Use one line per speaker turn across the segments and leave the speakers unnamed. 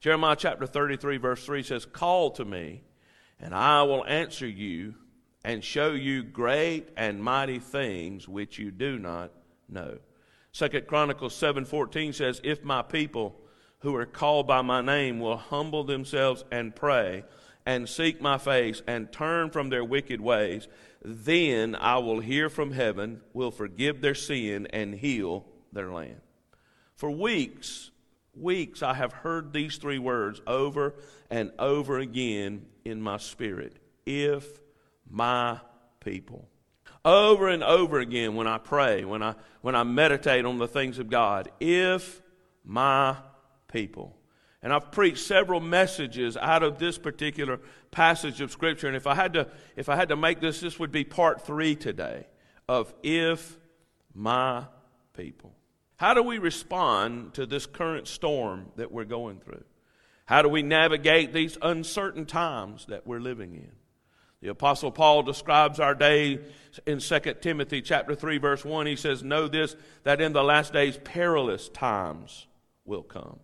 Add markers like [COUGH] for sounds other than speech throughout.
Jeremiah chapter 33, verse 3 says, Call to me, and I will answer you and show you great and mighty things which you do not know. Second Chronicles 7:14 says, "If my people who are called by my name will humble themselves and pray and seek my face and turn from their wicked ways, then I will hear from heaven, will forgive their sin and heal their land." For weeks, weeks I have heard these three words over and over again in my spirit. If my people. Over and over again when I pray, when I, when I meditate on the things of God, if my people. And I've preached several messages out of this particular passage of Scripture. And if I had to, if I had to make this, this would be part three today of if my people. How do we respond to this current storm that we're going through? How do we navigate these uncertain times that we're living in? The apostle Paul describes our day in 2 Timothy chapter 3 verse 1. He says, "Know this that in the last days perilous times will come."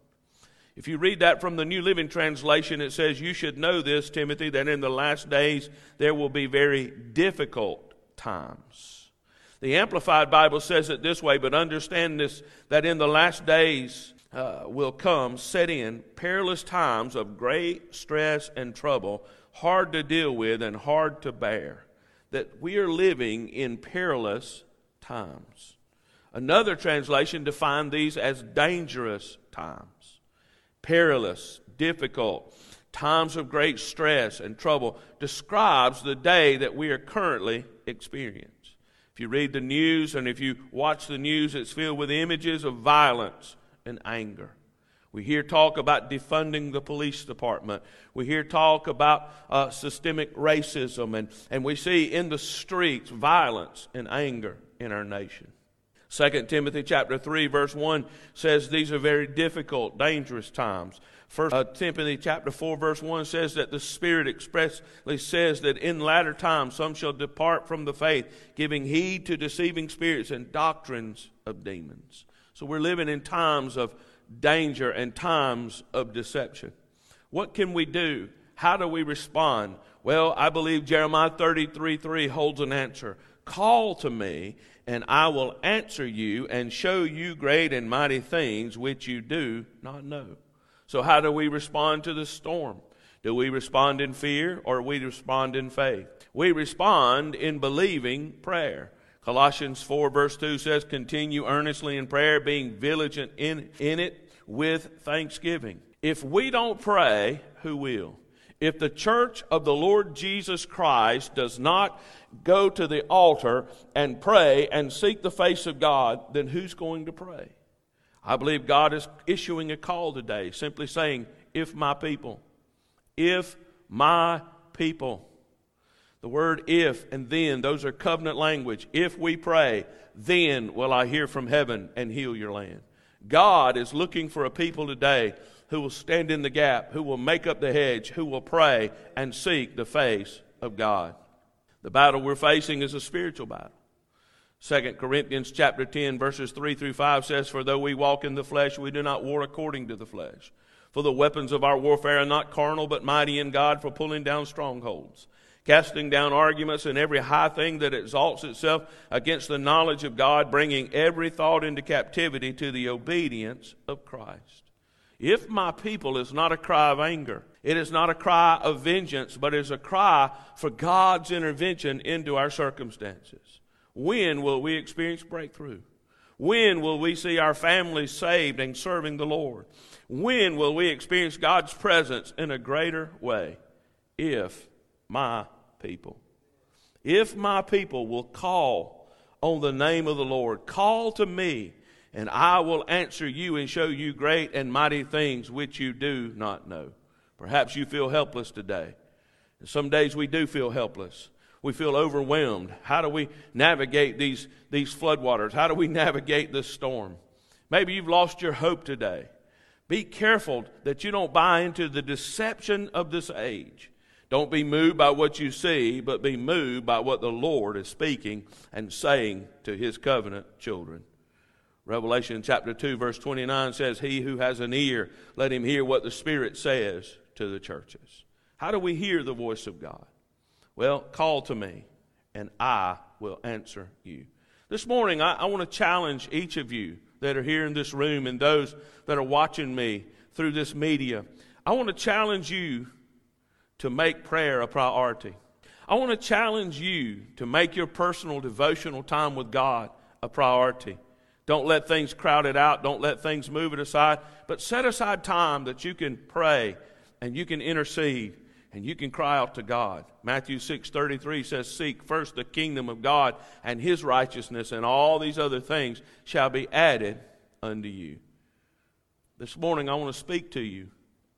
If you read that from the New Living Translation, it says, You should know this, Timothy, that in the last days there will be very difficult times. The Amplified Bible says it this way, but understand this that in the last days uh, will come, set in perilous times of great stress and trouble hard to deal with and hard to bear. That we are living in perilous times. Another translation defined these as dangerous times, perilous, difficult, times of great stress and trouble, describes the day that we are currently experiencing. If you read the news and if you watch the news, it's filled with images of violence and anger. We hear talk about defunding the police department. We hear talk about uh, systemic racism, and, and we see in the streets violence and anger in our nation. 2 Timothy chapter 3 verse 1 says these are very difficult, dangerous times. First uh, Timothy chapter 4 verse 1 says that the Spirit expressly says that in latter times some shall depart from the faith, giving heed to deceiving spirits and doctrines of demons. So we're living in times of danger and times of deception. What can we do? How do we respond? Well, I believe Jeremiah 33 3 holds an answer. Call to me, and I will answer you and show you great and mighty things which you do not know. So, how do we respond to the storm? Do we respond in fear or we respond in faith? We respond in believing prayer. Colossians 4, verse 2 says, Continue earnestly in prayer, being vigilant in, in it with thanksgiving. If we don't pray, who will? If the church of the Lord Jesus Christ does not go to the altar and pray and seek the face of God, then who's going to pray? I believe God is issuing a call today, simply saying, If my people, if my people. The word if and then, those are covenant language. If we pray, then will I hear from heaven and heal your land. God is looking for a people today who will stand in the gap, who will make up the hedge, who will pray and seek the face of God. The battle we're facing is a spiritual battle. 2 Corinthians chapter 10 verses 3 through 5 says, For though we walk in the flesh, we do not war according to the flesh. For the weapons of our warfare are not carnal, but mighty in God for pulling down strongholds casting down arguments and every high thing that exalts itself against the knowledge of God, bringing every thought into captivity to the obedience of Christ. If my people is not a cry of anger, it is not a cry of vengeance, but is a cry for God's intervention into our circumstances. When will we experience breakthrough? When will we see our families saved and serving the Lord? When will we experience God's presence in a greater way? If my people. If my people will call on the name of the Lord, call to me, and I will answer you and show you great and mighty things which you do not know. Perhaps you feel helpless today. And some days we do feel helpless. We feel overwhelmed. How do we navigate these, these floodwaters? How do we [LAUGHS] navigate this storm? Maybe you've lost your hope today. Be careful that you don't buy into the deception of this age. Don't be moved by what you see, but be moved by what the Lord is speaking and saying to his covenant children. Revelation chapter 2, verse 29 says, He who has an ear, let him hear what the Spirit says to the churches. How do we hear the voice of God? Well, call to me, and I will answer you. This morning, I, I want to challenge each of you that are here in this room and those that are watching me through this media. I want to challenge you to make prayer a priority. I want to challenge you to make your personal devotional time with God a priority. Don't let things crowd it out. Don't let things move it aside. But set aside time that you can pray and you can intercede and you can cry out to God. Matthew 6:33 says, "Seek first the kingdom of God and his righteousness, and all these other things shall be added unto you." This morning I want to speak to you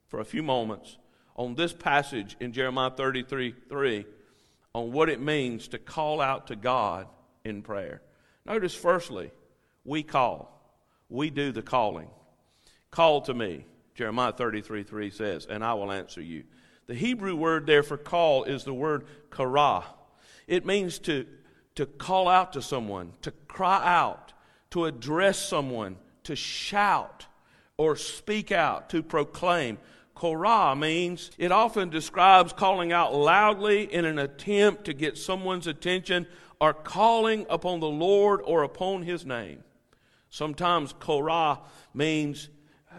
for a few moments on this passage in Jeremiah 33 3 on what it means to call out to God in prayer. Notice, firstly, we call. We do the calling. Call to me, Jeremiah 33 3 says, and I will answer you. The Hebrew word there for call is the word kara. It means to, to call out to someone, to cry out, to address someone, to shout or speak out, to proclaim. kara means it often describes calling out loudly in an attempt to get someone's attention or calling upon the Lord or upon his name. Sometimes kara means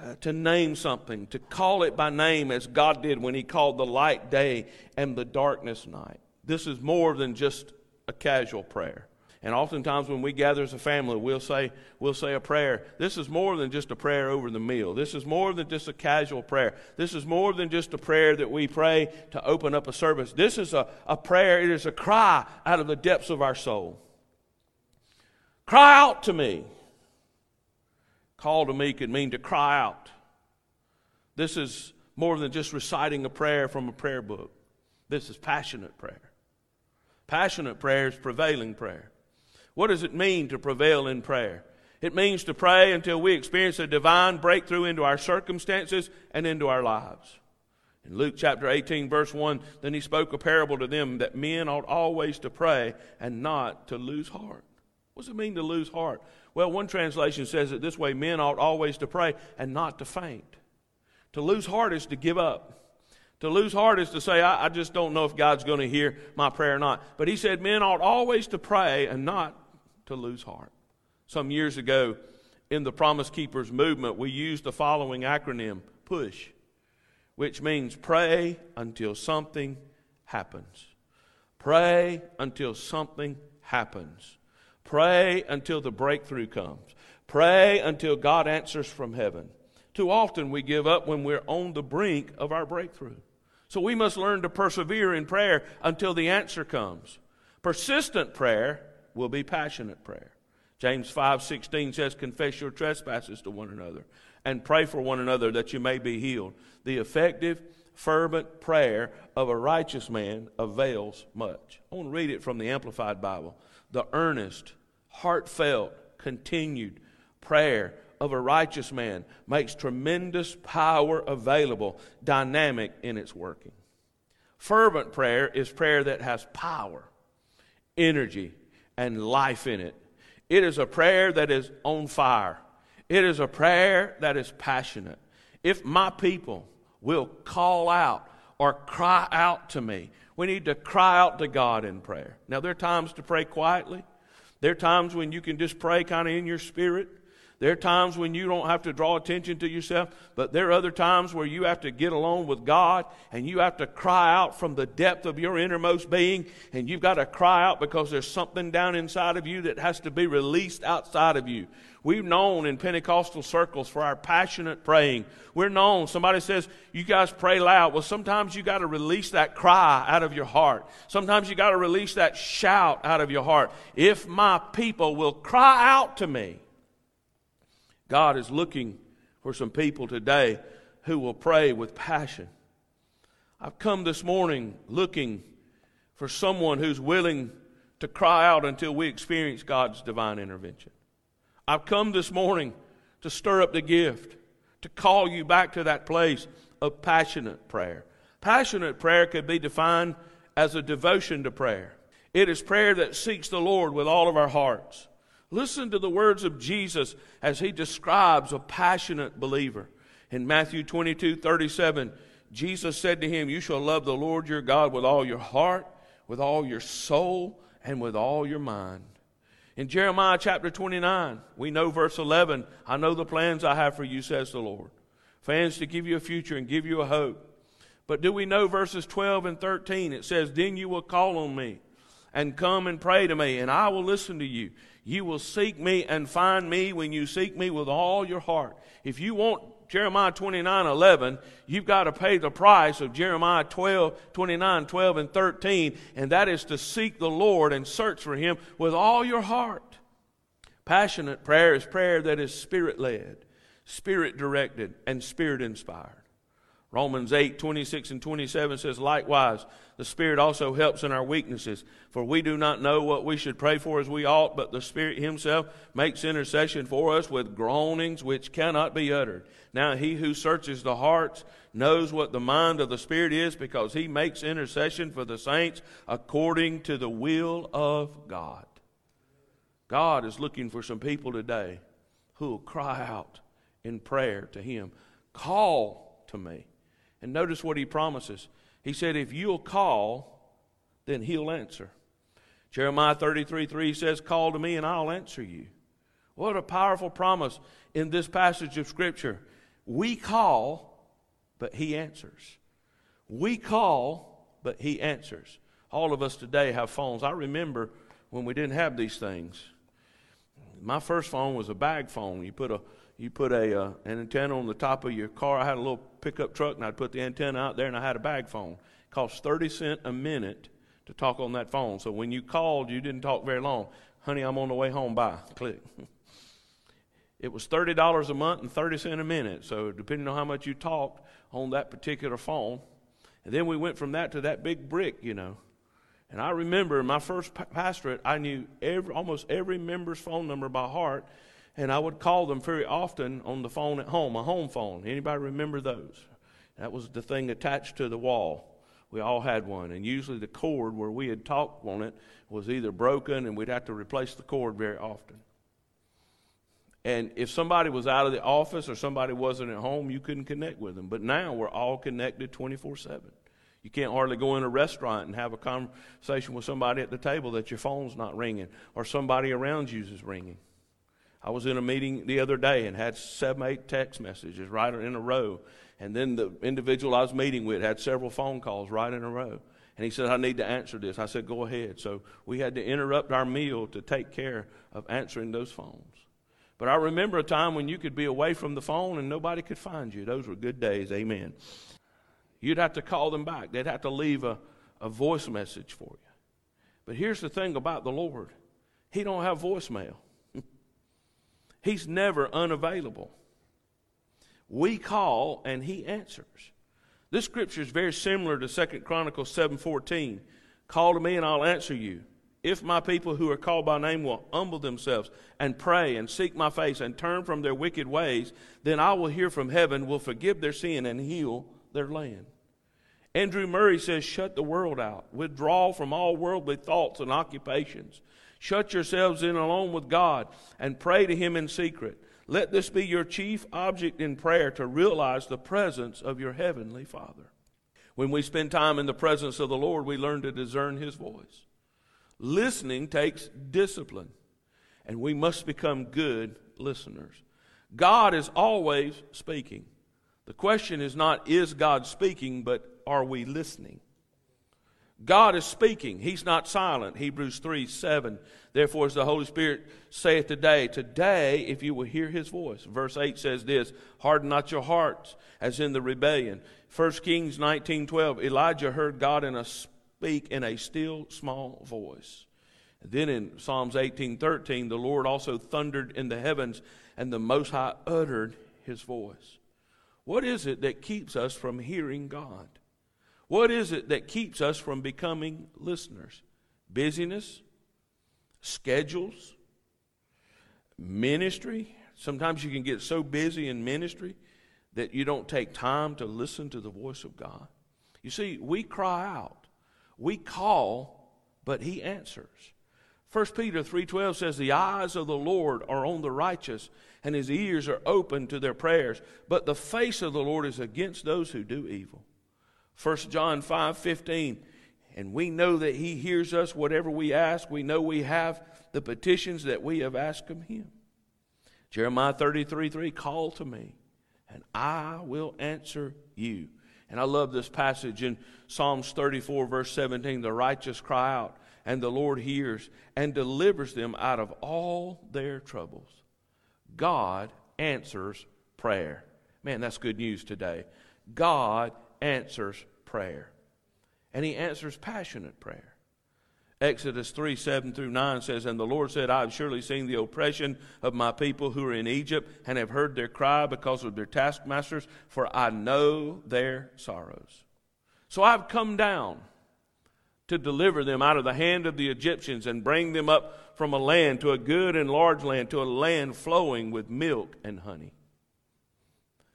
uh, to name something, to call it by name as God did when He called the light day and the darkness night. This is more than just a casual prayer. And oftentimes when we gather as a family, we'll say, we'll say a prayer. This is more than just a prayer over the meal. This is more than just a casual prayer. This is more than just a prayer that we pray to open up a service. This is a, a prayer, it is a cry out of the depths of our soul. Cry out to me. Call to me could mean to cry out. This is more than just reciting a prayer from a prayer book. This is passionate prayer. Passionate prayer is prevailing prayer. What does it mean to prevail in prayer? It means to pray until we experience a divine breakthrough into our circumstances and into our lives. In Luke chapter 18, verse 1, then he spoke a parable to them that men ought always to pray and not to lose heart. What does it mean to lose heart? Well, one translation says it this way men ought always to pray and not to faint. To lose heart is to give up. To lose heart is to say, I, I just don't know if God's going to hear my prayer or not. But he said, men ought always to pray and not to lose heart. Some years ago, in the Promise Keepers movement, we used the following acronym PUSH, which means pray until something happens. Pray until something happens. Pray until the breakthrough comes. Pray until God answers from heaven. Too often we give up when we're on the brink of our breakthrough. So we must learn to persevere in prayer until the answer comes. Persistent prayer will be passionate prayer. James 5:16 says confess your trespasses to one another and pray for one another that you may be healed. The effective fervent prayer of a righteous man avails much. I want to read it from the amplified Bible. The earnest heartfelt, continued prayer of a righteous man makes tremendous power available, dynamic in its working. Fervent prayer is prayer that has power, energy, and life in it. It is a prayer that is on fire. It is a prayer that is passionate. If my people will call out or cry out to me, we need to cry out to God in prayer. Now, there are times to pray quietly. There are times when you can just pray kind of in your spirit. There are times when you don't have to draw attention to yourself, but there are other times where you have to get alone with God and you have to cry out from the depth of your innermost being, and you've got to cry out because there's something down inside of you that has to be released outside of you. We've known in Pentecostal circles for our passionate praying. We're known. Somebody says, You guys pray loud. Well, sometimes you got to release that cry out of your heart. Sometimes you got to release that shout out of your heart. If my people will cry out to me, God is looking for some people today who will pray with passion. I've come this morning looking for someone who's willing to cry out until we experience God's divine intervention. I've come this morning to stir up the gift, to call you back to that place of passionate prayer. Passionate prayer could be defined as a devotion to prayer. It is prayer that seeks the Lord with all of our hearts. Listen to the words of Jesus as he describes a passionate believer. In Matthew 22 37, Jesus said to him, You shall love the Lord your God with all your heart, with all your soul, and with all your mind. In Jeremiah chapter 29, we know verse 11 I know the plans I have for you, says the Lord. Plans to give you a future and give you a hope. But do we know verses 12 and 13? It says, Then you will call on me and come and pray to me, and I will listen to you. You will seek me and find me when you seek me with all your heart. If you want Jeremiah 29 11, you've got to pay the price of Jeremiah 12, 29, 12, and 13, and that is to seek the Lord and search for Him with all your heart. Passionate prayer is prayer that is spirit led, spirit directed, and spirit inspired. Romans 8, 26 and 27 says, Likewise, the Spirit also helps in our weaknesses, for we do not know what we should pray for as we ought, but the Spirit Himself makes intercession for us with groanings which cannot be uttered. Now, He who searches the hearts knows what the mind of the Spirit is, because He makes intercession for the saints according to the will of God. God is looking for some people today who will cry out in prayer to Him. Call to me. And notice what he promises. He said, If you'll call, then he'll answer. Jeremiah 33 3 says, Call to me and I'll answer you. What a powerful promise in this passage of Scripture. We call, but he answers. We call, but he answers. All of us today have phones. I remember when we didn't have these things. My first phone was a bag phone. You put a you put a uh, an antenna on the top of your car. I had a little pickup truck, and I'd put the antenna out there, and I had a bag phone. It cost thirty cent a minute to talk on that phone. So when you called, you didn't talk very long. Honey, I'm on the way home. Bye. [LAUGHS] Click. It was thirty dollars a month and thirty cent a minute. So depending on how much you talked on that particular phone, and then we went from that to that big brick, you know. And I remember my first pastorate, I knew every, almost every member's phone number by heart and I would call them very often on the phone at home, a home phone. Anybody remember those? That was the thing attached to the wall. We all had one, and usually the cord where we had talked on it was either broken, and we'd have to replace the cord very often. And if somebody was out of the office or somebody wasn't at home, you couldn't connect with them. But now we're all connected 24 7. You can't hardly go in a restaurant and have a conversation with somebody at the table that your phone's not ringing or somebody around you is ringing. I was in a meeting the other day and had seven, eight text messages right in a row. And then the individual I was meeting with had several phone calls right in a row. And he said, I need to answer this. I said, go ahead. So we had to interrupt our meal to take care of answering those phones. But I remember a time when you could be away from the phone and nobody could find you. Those were good days. Amen. You'd have to call them back, they'd have to leave a, a voice message for you. But here's the thing about the Lord He don't have voicemail. He's never unavailable. We call and he answers. This scripture is very similar to 2 Chronicles 7:14. Call to me and I'll answer you. If my people who are called by name will humble themselves and pray and seek my face and turn from their wicked ways, then I will hear from heaven, will forgive their sin and heal their land. Andrew Murray says, Shut the world out. Withdraw from all worldly thoughts and occupations. Shut yourselves in alone with God and pray to Him in secret. Let this be your chief object in prayer to realize the presence of your Heavenly Father. When we spend time in the presence of the Lord, we learn to discern His voice. Listening takes discipline, and we must become good listeners. God is always speaking. The question is not, is God speaking, but are we listening? God is speaking. He's not silent. Hebrews 3 7. Therefore, as the Holy Spirit saith today, today, if you will hear his voice. Verse 8 says this Harden not your hearts as in the rebellion. 1 Kings nineteen twelve. Elijah heard God in a speak in a still small voice. Then in Psalms eighteen thirteen, the Lord also thundered in the heavens, and the Most High uttered his voice. What is it that keeps us from hearing God? What is it that keeps us from becoming listeners? Busyness, schedules, ministry. Sometimes you can get so busy in ministry that you don't take time to listen to the voice of God. You see, we cry out, we call, but He answers. 1 Peter 3:12 says the eyes of the Lord are on the righteous and his ears are open to their prayers but the face of the Lord is against those who do evil. 1 John 5:15 and we know that he hears us whatever we ask we know we have the petitions that we have asked of him. Jeremiah 33 3 Call to me, and I will answer you. And I love this passage in Psalms 34, verse 17. The righteous cry out, and the Lord hears and delivers them out of all their troubles. God answers prayer. Man, that's good news today. God answers prayer. And He answers passionate prayer. Exodus 3 7 through 9 says, And the Lord said, I have surely seen the oppression of my people who are in Egypt, and have heard their cry because of their taskmasters, for I know their sorrows. So I've come down to deliver them out of the hand of the Egyptians and bring them up from a land to a good and large land, to a land flowing with milk and honey.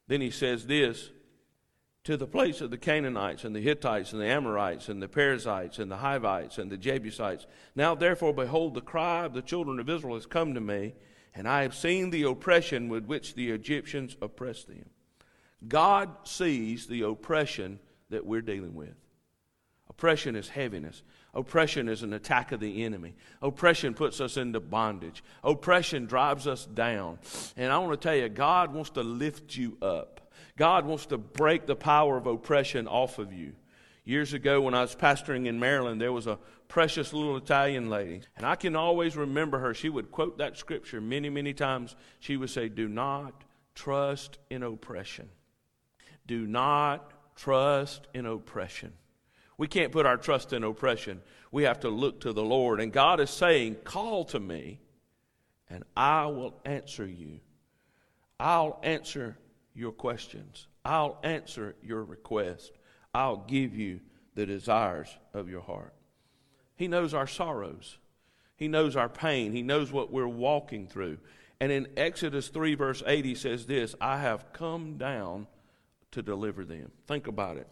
Then he says this to the place of the Canaanites and the Hittites and the Amorites and the Perizzites and the Hivites and the Jebusites. Now, therefore, behold, the cry of the children of Israel has come to me, and I have seen the oppression with which the Egyptians oppress them. God sees the oppression that we're dealing with. Oppression is heaviness. Oppression is an attack of the enemy. Oppression puts us into bondage. Oppression drives us down. And I want to tell you, God wants to lift you up. God wants to break the power of oppression off of you. Years ago, when I was pastoring in Maryland, there was a precious little Italian lady. And I can always remember her. She would quote that scripture many, many times. She would say, Do not trust in oppression. Do not trust in oppression. We can't put our trust in oppression. We have to look to the Lord. And God is saying, Call to me, and I will answer you. I'll answer your questions. I'll answer your request. I'll give you the desires of your heart. He knows our sorrows. He knows our pain. He knows what we're walking through. And in Exodus 3, verse 8, he says this I have come down to deliver them. Think about it.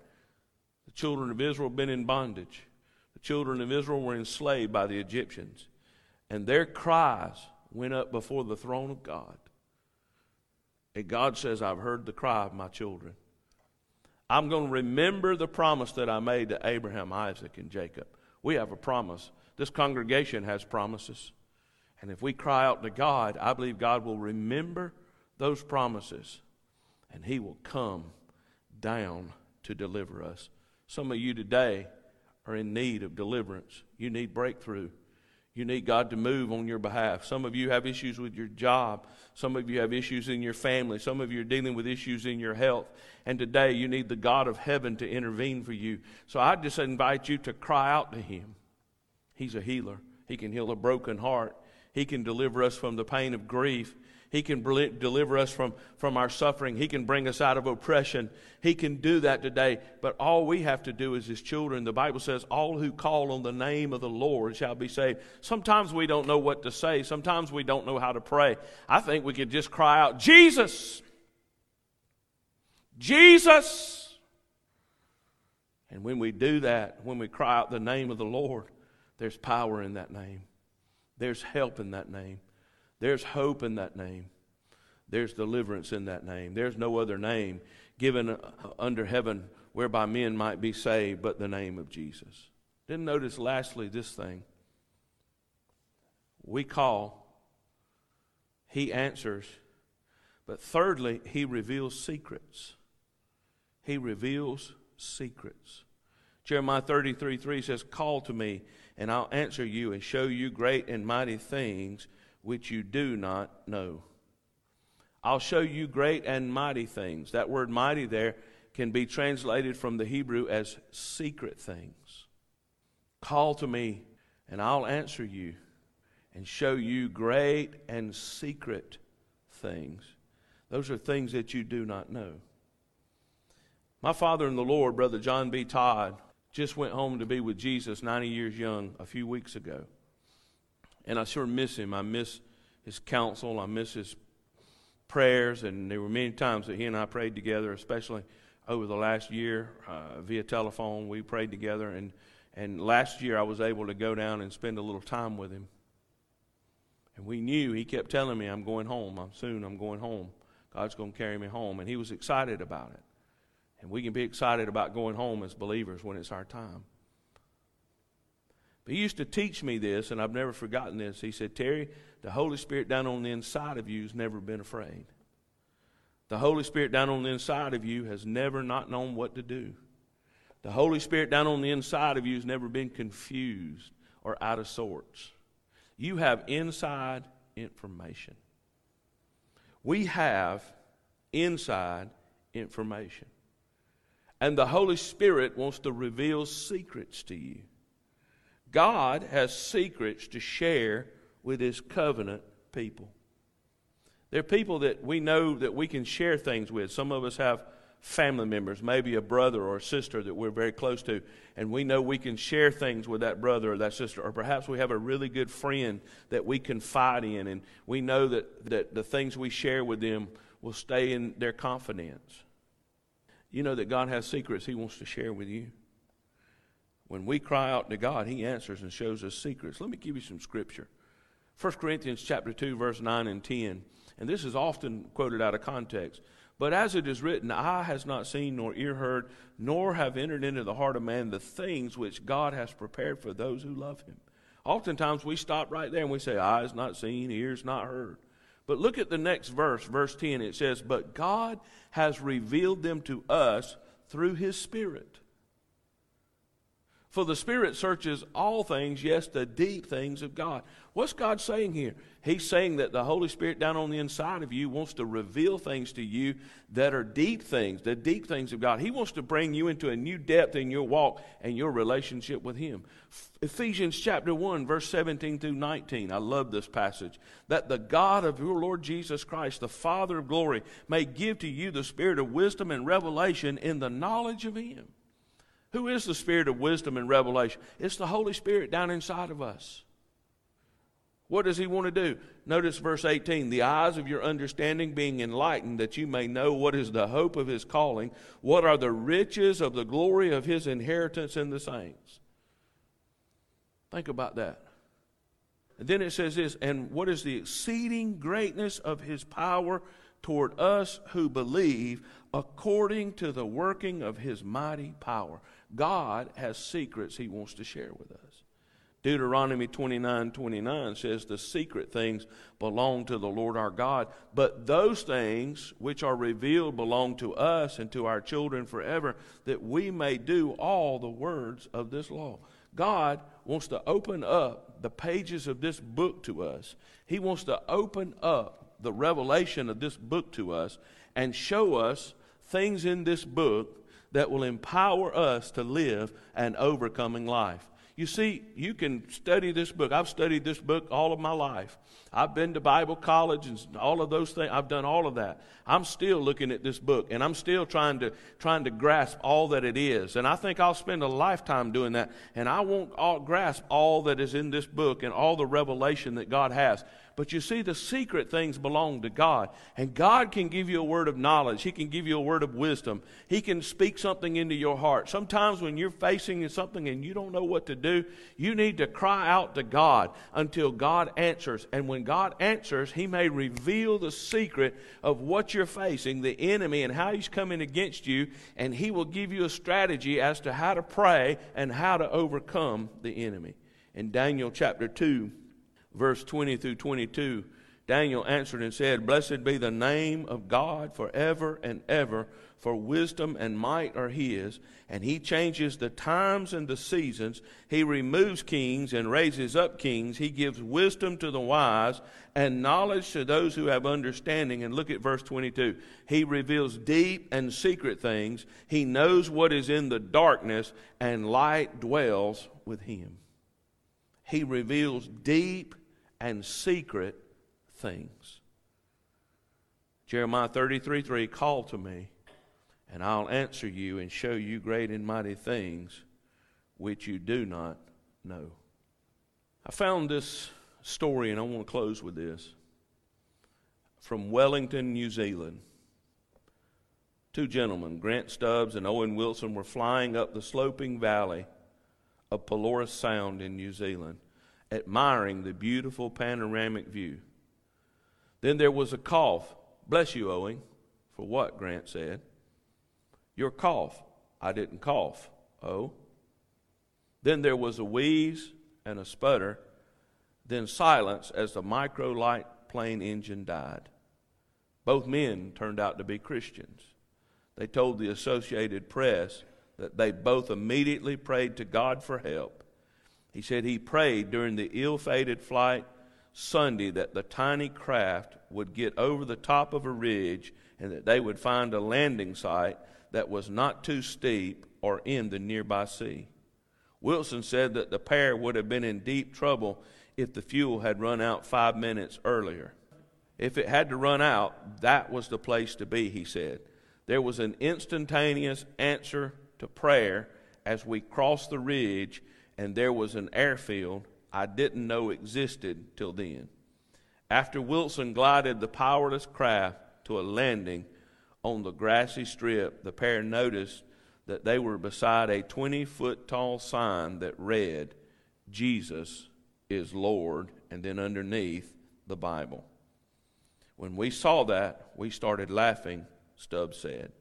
The children of Israel have been in bondage, the children of Israel were enslaved by the Egyptians, and their cries went up before the throne of God. And God says, I've heard the cry of my children. I'm going to remember the promise that I made to Abraham, Isaac, and Jacob. We have a promise. This congregation has promises. And if we cry out to God, I believe God will remember those promises and He will come down to deliver us. Some of you today are in need of deliverance. You need breakthrough. You need God to move on your behalf. Some of you have issues with your job. Some of you have issues in your family. Some of you are dealing with issues in your health. And today you need the God of heaven to intervene for you. So I just invite you to cry out to Him. He's a healer, He can heal a broken heart, He can deliver us from the pain of grief. He can deliver us from, from our suffering. He can bring us out of oppression. He can do that today. But all we have to do as His children, the Bible says, all who call on the name of the Lord shall be saved. Sometimes we don't know what to say. Sometimes we don't know how to pray. I think we could just cry out, Jesus! Jesus! And when we do that, when we cry out the name of the Lord, there's power in that name. There's help in that name. There's hope in that name. There's deliverance in that name. There's no other name given uh, under heaven whereby men might be saved but the name of Jesus. Then notice lastly this thing. We call, he answers, but thirdly, he reveals secrets. He reveals secrets. Jeremiah 33 3 says, Call to me, and I'll answer you and show you great and mighty things which you do not know. I'll show you great and mighty things. That word mighty there can be translated from the Hebrew as secret things. Call to me, and I'll answer you and show you great and secret things. Those are things that you do not know. My father in the Lord, Brother John B. Todd, just went home to be with Jesus, 90 years young, a few weeks ago. And I sure miss him. I miss his counsel. I miss his prayers. And there were many times that he and I prayed together, especially over the last year uh, via telephone. We prayed together. And, and last year I was able to go down and spend a little time with him. And we knew he kept telling me, I'm going home. I'm soon, I'm going home. God's going to carry me home. And he was excited about it. And we can be excited about going home as believers when it's our time. He used to teach me this, and I've never forgotten this. He said, Terry, the Holy Spirit down on the inside of you has never been afraid. The Holy Spirit down on the inside of you has never not known what to do. The Holy Spirit down on the inside of you has never been confused or out of sorts. You have inside information. We have inside information. And the Holy Spirit wants to reveal secrets to you. God has secrets to share with His covenant people. There are people that we know that we can share things with. Some of us have family members, maybe a brother or a sister that we're very close to, and we know we can share things with that brother or that sister, or perhaps we have a really good friend that we confide in, and we know that, that the things we share with them will stay in their confidence. You know that God has secrets He wants to share with you. When we cry out to God, He answers and shows us secrets. Let me give you some scripture. 1 Corinthians chapter 2, verse 9 and 10. And this is often quoted out of context. But as it is written, eye has not seen, nor ear heard, nor have entered into the heart of man the things which God has prepared for those who love him. Oftentimes we stop right there and we say, eyes not seen, ears not heard. But look at the next verse, verse 10. It says, But God has revealed them to us through his Spirit. For the Spirit searches all things, yes, the deep things of God. What's God saying here? He's saying that the Holy Spirit down on the inside of you wants to reveal things to you that are deep things, the deep things of God. He wants to bring you into a new depth in your walk and your relationship with Him. Ephesians chapter 1, verse 17 through 19. I love this passage. That the God of your Lord Jesus Christ, the Father of glory, may give to you the spirit of wisdom and revelation in the knowledge of Him who is the Spirit of wisdom and revelation? It's the Holy Spirit down inside of us. What does He want to do? Notice verse 18 the eyes of your understanding being enlightened, that you may know what is the hope of His calling, what are the riches of the glory of His inheritance in the saints. Think about that. And then it says this, and what is the exceeding greatness of His power toward us who believe, according to the working of His mighty power. God has secrets he wants to share with us. Deuteronomy 29 29 says, The secret things belong to the Lord our God, but those things which are revealed belong to us and to our children forever, that we may do all the words of this law. God wants to open up the pages of this book to us. He wants to open up the revelation of this book to us and show us things in this book that will empower us to live an overcoming life. You see, you can study this book. I've studied this book all of my life. I've been to Bible college and all of those things. I've done all of that. I'm still looking at this book and I'm still trying to trying to grasp all that it is. And I think I'll spend a lifetime doing that. And I won't all grasp all that is in this book and all the revelation that God has. But you see, the secret things belong to God. And God can give you a word of knowledge. He can give you a word of wisdom. He can speak something into your heart. Sometimes when you're facing something and you don't know what to do, you need to cry out to God until God answers. And when God answers, He may reveal the secret of what you're facing, the enemy, and how he's coming against you. And He will give you a strategy as to how to pray and how to overcome the enemy. In Daniel chapter 2, verse 20 through 22, Daniel answered and said, Blessed be the name of God forever and ever, for wisdom and might are his, and he changes the times and the seasons. He removes kings and raises up kings. He gives wisdom to the wise and knowledge to those who have understanding. And look at verse 22. He reveals deep and secret things. He knows what is in the darkness, and light dwells with him. He reveals deep and secret things. Jeremiah 33 3 Call to me, and I'll answer you and show you great and mighty things which you do not know. I found this story, and I want to close with this. From Wellington, New Zealand. Two gentlemen, Grant Stubbs and Owen Wilson, were flying up the sloping valley of Pelorus Sound in New Zealand admiring the beautiful panoramic view. Then there was a cough. Bless you, Owen. For what? Grant said. Your cough. I didn't cough. Oh. Then there was a wheeze and a sputter, then silence as the micro light plane engine died. Both men turned out to be Christians. They told the Associated Press that they both immediately prayed to God for help. He said he prayed during the ill fated flight Sunday that the tiny craft would get over the top of a ridge and that they would find a landing site that was not too steep or in the nearby sea. Wilson said that the pair would have been in deep trouble if the fuel had run out five minutes earlier. If it had to run out, that was the place to be, he said. There was an instantaneous answer to prayer as we crossed the ridge, and there was an airfield I didn't know existed till then. After Wilson glided the powerless craft to a landing on the grassy strip, the pair noticed that they were beside a 20 foot tall sign that read, Jesus is Lord, and then underneath, the Bible. When we saw that, we started laughing, Stubbs said.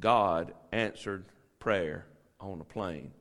God answered prayer on a plane.